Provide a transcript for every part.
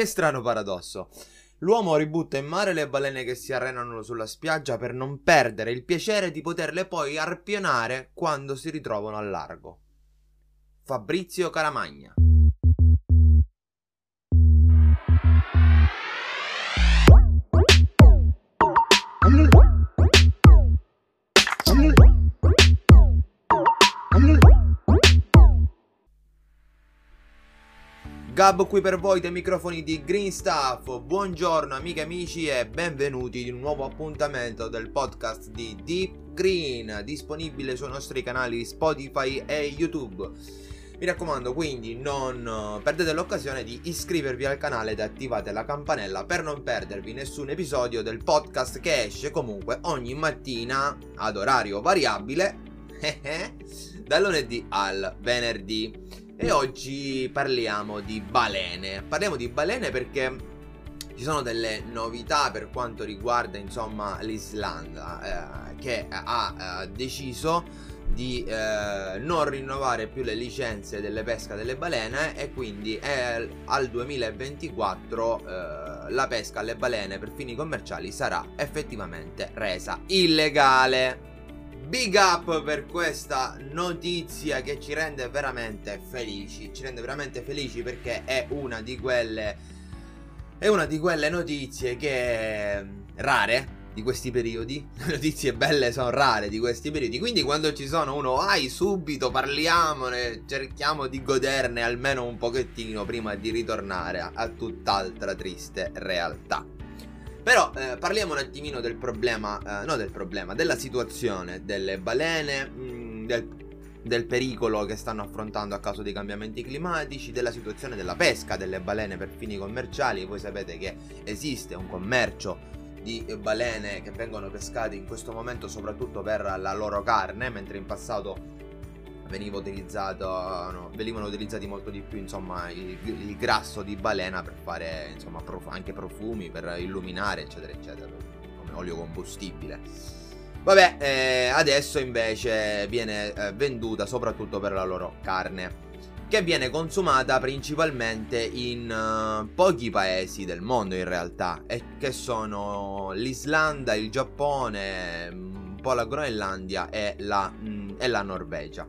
che strano paradosso. L'uomo ributta in mare le balene che si arenano sulla spiaggia per non perdere il piacere di poterle poi arpionare quando si ritrovano al largo. Fabrizio Caramagna. Gab qui per voi dei microfoni di Green Stuff. Buongiorno amiche e amici e benvenuti in un nuovo appuntamento del podcast di Deep Green, disponibile sui nostri canali Spotify e YouTube. Mi raccomando quindi non perdete l'occasione di iscrivervi al canale ed attivate la campanella per non perdervi nessun episodio del podcast che esce comunque ogni mattina ad orario variabile dal lunedì al venerdì. E oggi parliamo di balene. Parliamo di balene perché ci sono delle novità per quanto riguarda insomma l'Islanda eh, che ha eh, deciso di eh, non rinnovare più le licenze delle pesca delle balene e quindi al 2024 eh, la pesca alle balene per fini commerciali sarà effettivamente resa illegale. Big up per questa notizia che ci rende veramente felici. Ci rende veramente felici perché è una di quelle. È una di quelle notizie che. rare di questi periodi. Le notizie belle sono rare di questi periodi. Quindi quando ci sono uno, ai subito parliamone, cerchiamo di goderne almeno un pochettino prima di ritornare a, a tutt'altra triste realtà. Però eh, parliamo un attimino del problema, eh, no del problema, della situazione delle balene, mh, mm, del, del, pericolo che stanno affrontando a causa dei cambiamenti climatici, della situazione della pesca delle balene per fini commerciali. Voi sapete che esiste un commercio di balene che vengono pescate in questo momento soprattutto per la loro carne, mentre in passato veniva utilizzato, no, venivano utilizzati molto di più insomma il, il grasso di balena per fare insomma prof, anche profumi, per illuminare eccetera eccetera, come olio combustibile. Vabbè, eh, adesso invece viene eh, venduta soprattutto per la loro carne che viene consumata principalmente in uh, pochi paesi del mondo in realtà, e che sono l'Islanda, il Giappone, un po' la Groenlandia e la, mh, e la Norvegia.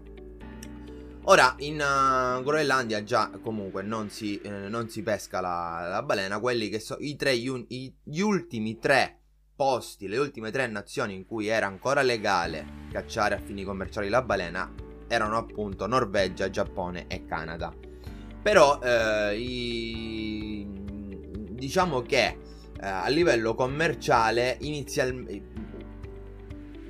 Ora, in uh, Groenlandia già comunque non si, eh, non si pesca la, la, balena, quelli che sono i tre, i, gli ultimi tre posti, le ultime tre nazioni in cui era ancora legale cacciare a fini commerciali la balena erano appunto Norvegia, Giappone e Canada. Però eh, i, diciamo che eh, a livello commerciale inizialmente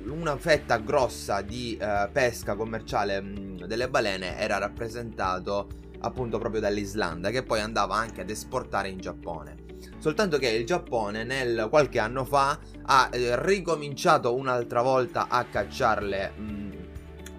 una fetta grossa di uh, pesca commerciale mm, delle balene era rappresentato appunto proprio dall'Islanda che poi andava anche ad esportare in Giappone. Soltanto che il Giappone nel qualche anno fa ha eh, ricominciato un'altra volta a cacciarle mh,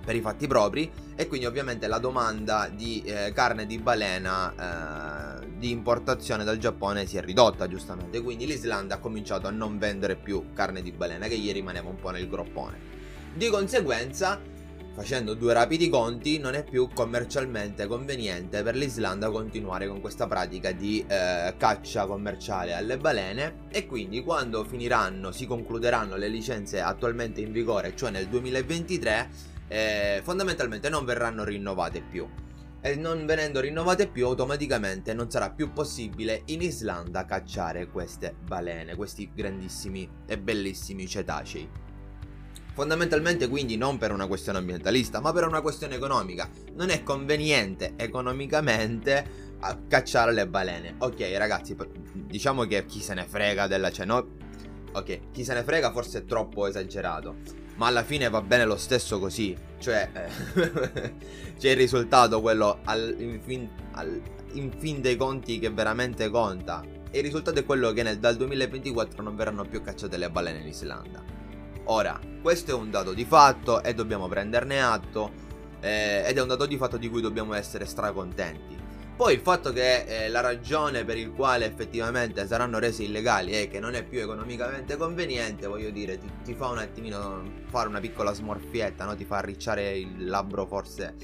per i fatti propri e quindi ovviamente la domanda di eh, carne di balena eh, di importazione dal Giappone si è ridotta giustamente quindi l'Islanda ha cominciato a non vendere più carne di balena che gli rimaneva un po' nel groppone di conseguenza facendo due rapidi conti non è più commercialmente conveniente per l'Islanda continuare con questa pratica di eh, caccia commerciale alle balene e quindi quando finiranno si concluderanno le licenze attualmente in vigore cioè nel 2023 eh, fondamentalmente non verranno rinnovate più. E non venendo rinnovate più, automaticamente non sarà più possibile in Islanda cacciare queste balene, questi grandissimi e bellissimi cetacei. Fondamentalmente quindi non per una questione ambientalista, ma per una questione economica. Non è conveniente economicamente cacciare le balene. Ok ragazzi, diciamo che chi se ne frega della... Cioè, no, ok, chi se ne frega forse è troppo esagerato ma alla fine va bene lo stesso così. Cioè, eh, c'è il risultato quello al, in, fin, al, in fin dei conti che veramente conta. E il risultato è quello che nel, dal 2024 non verranno più cacciate le balene in Islanda. Ora, questo è un dato di fatto e dobbiamo prenderne atto. Eh, ed è un dato di fatto di cui dobbiamo essere stracontenti. Poi il fatto che eh, la ragione per il quale effettivamente saranno resi illegali è che non è più economicamente conveniente, voglio dire, ti, ti fa un attimino fare una piccola smorfietta, no? Ti fa arricciare il labbro forse,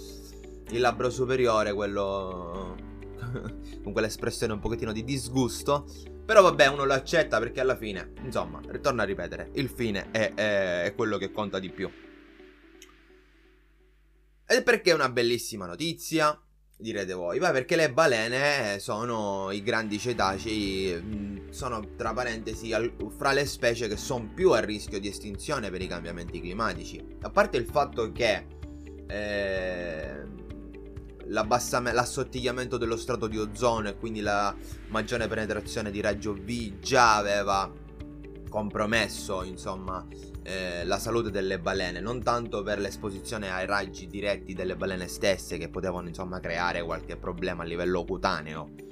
il labbro superiore, quello con quell'espressione un pochettino di disgusto. Però vabbè, uno lo accetta perché alla fine, insomma, ritorno a ripetere, il fine è, è, è quello che conta di più. Ed perché è una bellissima notizia? Direte voi, beh perché le balene sono i grandi cetacei, mm, sono tra parentesi fra le specie che sono più a rischio di estinzione per i cambiamenti climatici. A parte il fatto che eh, l'assottigliamento dello strato di ozono e quindi la maggiore penetrazione di raggio V già aveva compromesso insomma eh, la salute delle balene, non tanto per l'esposizione ai raggi diretti delle balene stesse che potevano insomma creare qualche problema a livello cutaneo.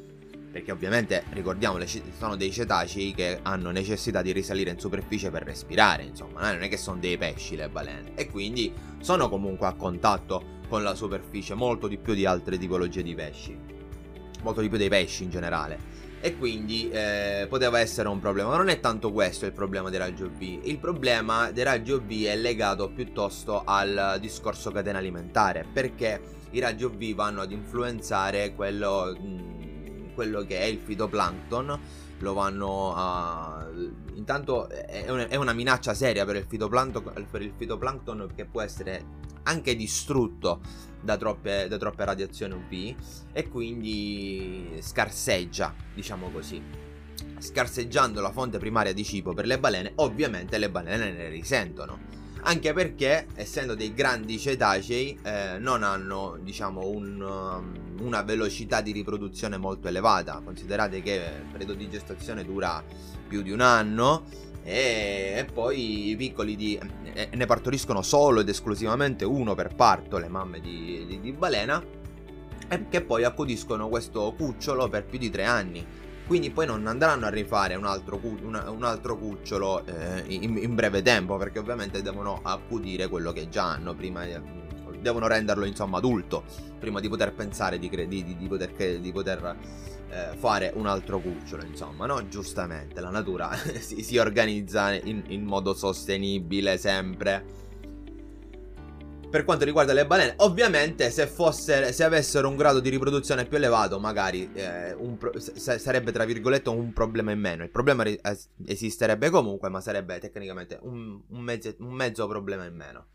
Perché ovviamente ricordiamo sono dei cetacei che hanno necessità di risalire in superficie per respirare, insomma, non è che sono dei pesci le balene. E quindi sono comunque a contatto con la superficie molto di più di altre tipologie di pesci. Molto di più dei pesci in generale e quindi eh, poteva essere un problema. Ma non è tanto questo il problema dei raggio V. Il problema dei raggio V è legato piuttosto al discorso catena alimentare, perché i raggio V vanno ad influenzare quello, mm, quello che è il fitoplancton, lo vanno a... Intanto è una minaccia seria per il, fitoplancton, per il fitoplancton che può essere anche distrutto da troppe, da troppe radiazioni UV e quindi scarseggia, diciamo così. Scarseggiando la fonte primaria di cibo per le balene, ovviamente le balene ne risentono. Anche perché, essendo dei grandi cetacei, eh, non hanno, diciamo, un, um, una velocità di riproduzione molto elevata. Considerate che il periodo di gestazione dura più di un anno e, e poi i piccoli di, e, ne partoriscono solo ed esclusivamente uno per parto, le mamme di, di, di balena, e che poi accudiscono questo cucciolo per più di tre anni. Quindi poi non andranno a rifare un altro, cu- una, un altro cucciolo eh, in, in, breve tempo, perché ovviamente devono accudire quello che già hanno prima. Devono renderlo insomma adulto prima di poter pensare di, di, di poter, di poter eh, fare un altro cucciolo, insomma, no? Giustamente, la natura si, si, organizza in, in modo sostenibile sempre. Per quanto riguarda le balene, ovviamente se, fosse, se avessero un grado di riproduzione più elevato, magari eh, pro- sarebbe tra virgolette un problema in meno. Il problema ri- esisterebbe comunque, ma sarebbe tecnicamente un, un, mezzo, un mezzo problema in meno.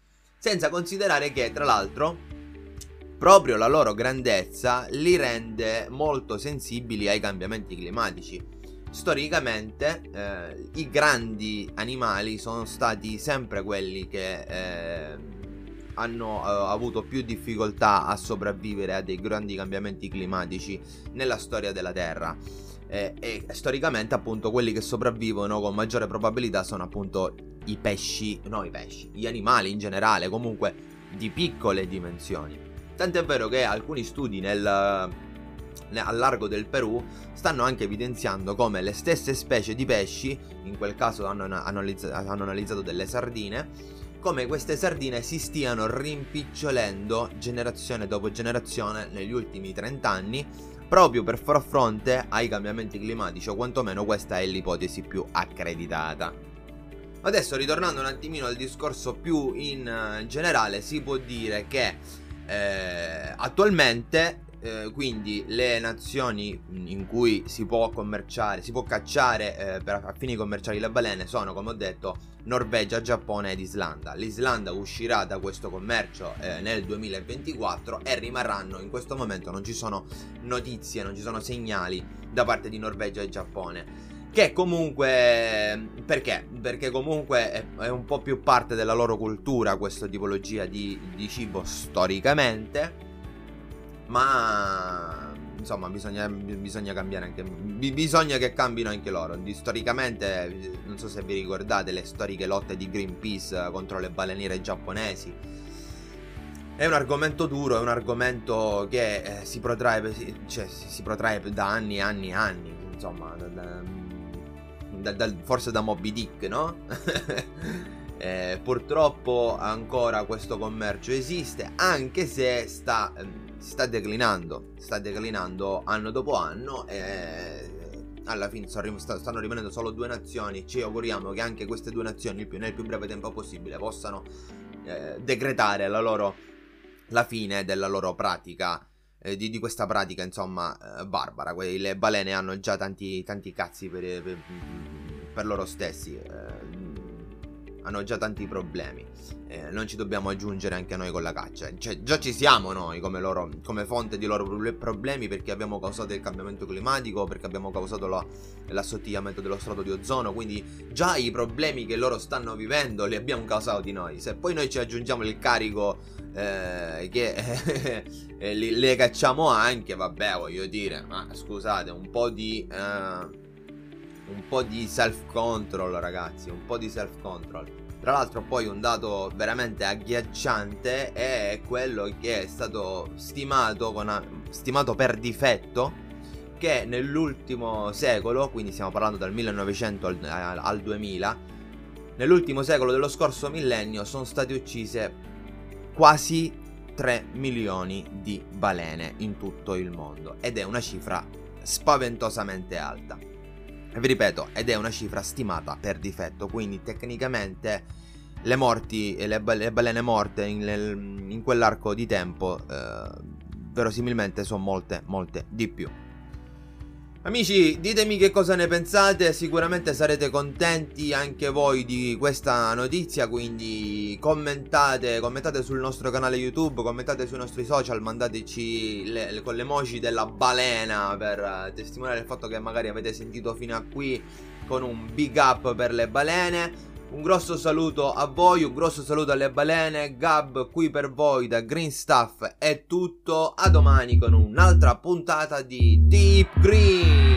Senza considerare che, tra l'altro, proprio la loro grandezza li rende molto sensibili ai cambiamenti climatici. Storicamente eh, i grandi animali sono stati sempre quelli che eh, hanno eh, avuto più difficoltà a sopravvivere a dei grandi cambiamenti climatici nella storia della Terra. Eh, e storicamente appunto quelli che sopravvivono con maggiore probabilità sono appunto i pesci, no i pesci, gli animali in generale, comunque di piccole dimensioni. Tant'è vero che alcuni studi nel, al largo del Perù stanno anche evidenziando come le stesse specie di pesci, in quel caso hanno, analizzato, hanno analizzato delle sardine, come queste sardine si stiano rimpicciolendo generazione dopo generazione negli ultimi 30 anni proprio per far fronte ai cambiamenti climatici o quantomeno questa è l'ipotesi più accreditata. Adesso ritornando un attimino al discorso più in eh, generale si può dire che eh, attualmente eh, quindi le nazioni in cui si può commerciare, si può cacciare eh, per a fini commerciali le balene sono, come ho detto, Norvegia, Giappone ed Islanda. L'Islanda uscirà da questo commercio eh, nel 2024 e rimarranno in questo momento non ci sono notizie, non ci sono segnali da parte di Norvegia e Giappone. Che comunque. Perché? Perché comunque è, è, un po' più parte della loro cultura questa tipologia di, di cibo storicamente. Ma insomma bisogna, bisogna, cambiare anche bisogna che cambino anche loro storicamente non so se vi ricordate le storiche lotte di Greenpeace contro le baleniere giapponesi è un argomento duro è un argomento che eh, si, protrae, cioè, si, protrae da anni e anni e anni insomma da, da, da, forse da Moby Dick, no? eh, purtroppo ancora questo commercio esiste, anche se sta, ehm, sta declinando, sta declinando anno dopo anno e alla fine stanno rimanendo solo due nazioni. Ci auguriamo che anche queste due nazioni nel più breve tempo possibile possano eh, decretare la, loro, la fine della loro pratica eh, di, di, questa pratica, insomma, eh, barbara. Que- le balene hanno già tanti, tanti cazzi per, per, per loro stessi. Eh, hanno già tanti problemi. Eh, non ci dobbiamo aggiungere anche noi con la caccia. Cioè, già ci siamo noi come, loro, come fonte di loro problemi perché abbiamo causato il cambiamento climatico, perché abbiamo causato la, l'assottigliamento dello strato di ozono. Quindi già i problemi che loro stanno vivendo li abbiamo causati noi. Se poi noi ci aggiungiamo il carico eh, che eh, li, le cacciamo anche, vabbè, voglio dire, ma scusate, un po' di... Eh, un po' di self control ragazzi, un po' di self control. Tra l'altro poi un dato veramente agghiacciante è quello che è stato stimato, con, stimato per difetto che nell'ultimo secolo, quindi stiamo parlando dal 1900 al, al 2000, nell'ultimo secolo dello scorso millennio sono state uccise quasi 3 milioni di balene in tutto il mondo ed è una cifra spaventosamente alta. Vi ripeto, ed è una cifra stimata per difetto, quindi tecnicamente le morti, le, le balene morte in, in quell'arco di tempo eh, verosimilmente sono molte, molte di più. Amici, ditemi che cosa ne pensate, sicuramente sarete contenti anche voi di questa notizia, quindi commentate, commentate sul nostro canale YouTube, commentate sui nostri social, mandateci le, le, con le emoji della balena per uh, testimoniare il fatto che magari avete sentito fino a qui con un big up per le balene. Un grosso saluto a voi, un grosso saluto alle balene, Gab qui per voi da Green Stuff è tutto, a domani con un'altra puntata di Deep Green.